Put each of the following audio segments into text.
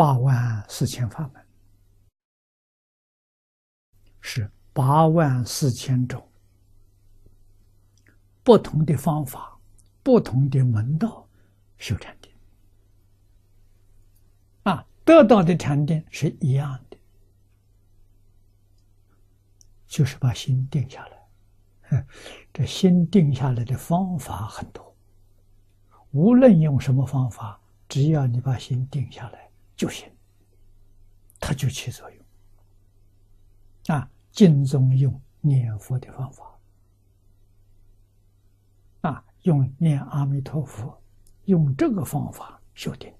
八万四千法门，是八万四千种不同的方法、不同的门道修禅定。啊，得到的禅定是一样的，就是把心定下来。这心定下来的方法很多，无论用什么方法，只要你把心定下来就行，它就起作用。啊，经中用念佛的方法，啊，用念阿弥陀佛，用这个方法修定。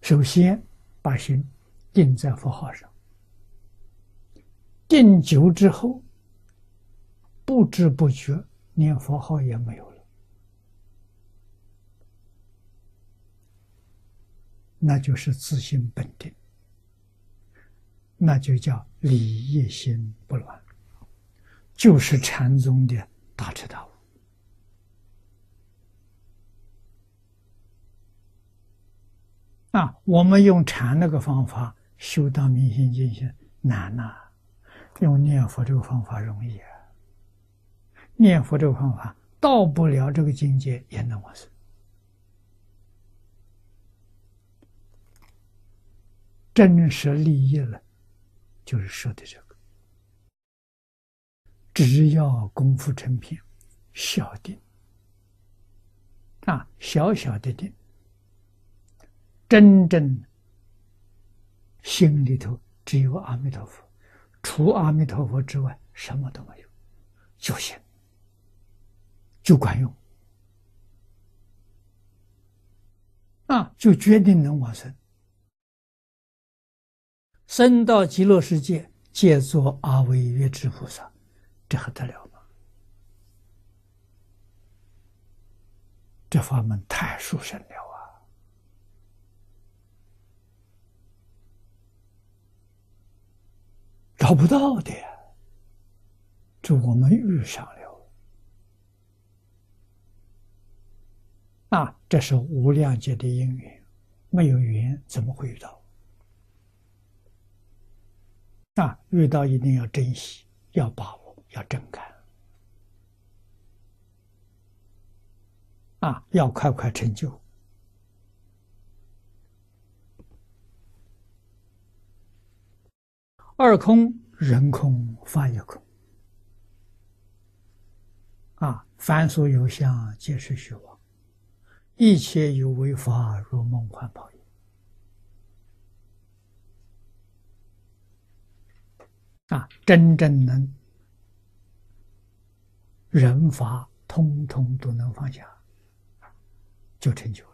首先把心定在佛号上。定久之后，不知不觉念佛号也没有了，那就是自信本定，那就叫理业心不乱，就是禅宗的大彻大悟。啊，我们用禅那个方法修到明心见性难呐。用念佛这个方法容易啊！念佛这个方法到不了这个境界也能往生。真实利益了，就是说的这个。只要功夫成片，小定啊，小小的定，真正心里头只有阿弥陀佛。除阿弥陀佛之外，什么都没有，就行，就管用，啊，就决定能往生，生到极乐世界，借作阿惟越之菩萨，这还得了吗？这法门太殊胜了啊。找不到的，这我们遇上了。啊，这是无量劫的因缘，没有缘怎么会遇到？啊，遇到一定要珍惜，要把握，要真干。啊，要快快成就。二空，人空，法也空。啊，凡所有相，皆是虚妄；一切有为法，如梦幻泡影。啊，真正能人法，通通都能放下，就成就了。